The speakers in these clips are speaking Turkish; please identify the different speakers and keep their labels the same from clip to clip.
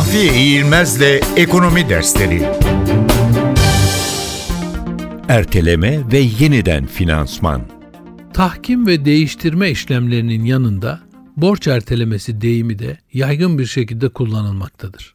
Speaker 1: Mahfiye İğilmez'le Ekonomi Dersleri Erteleme ve yeniden finansman
Speaker 2: Tahkim ve değiştirme işlemlerinin yanında borç ertelemesi deyimi de yaygın bir şekilde kullanılmaktadır.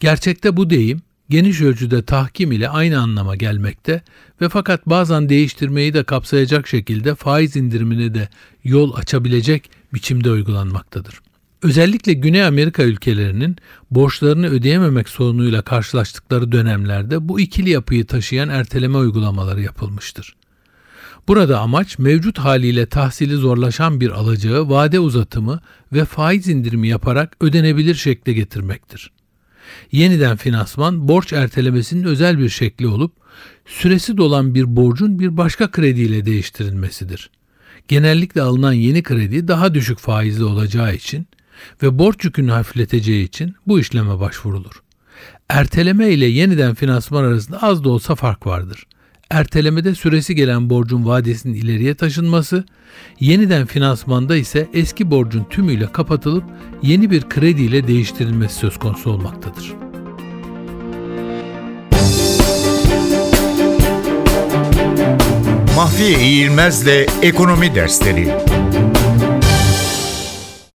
Speaker 2: Gerçekte bu deyim geniş ölçüde tahkim ile aynı anlama gelmekte ve fakat bazen değiştirmeyi de kapsayacak şekilde faiz indirimine de yol açabilecek biçimde uygulanmaktadır. Özellikle Güney Amerika ülkelerinin borçlarını ödeyememek sorunuyla karşılaştıkları dönemlerde bu ikili yapıyı taşıyan erteleme uygulamaları yapılmıştır. Burada amaç mevcut haliyle tahsili zorlaşan bir alacağı vade uzatımı ve faiz indirimi yaparak ödenebilir şekle getirmektir. Yeniden finansman borç ertelemesinin özel bir şekli olup süresi dolan bir borcun bir başka krediyle değiştirilmesidir. Genellikle alınan yeni kredi daha düşük faizli olacağı için ve borç yükünü hafifleteceği için bu işleme başvurulur. Erteleme ile yeniden finansman arasında az da olsa fark vardır. Ertelemede süresi gelen borcun vadesinin ileriye taşınması, yeniden finansmanda ise eski borcun tümüyle kapatılıp yeni bir krediyle değiştirilmesi söz konusu olmaktadır.
Speaker 1: Mahfiye İğilmez'le Ekonomi Dersleri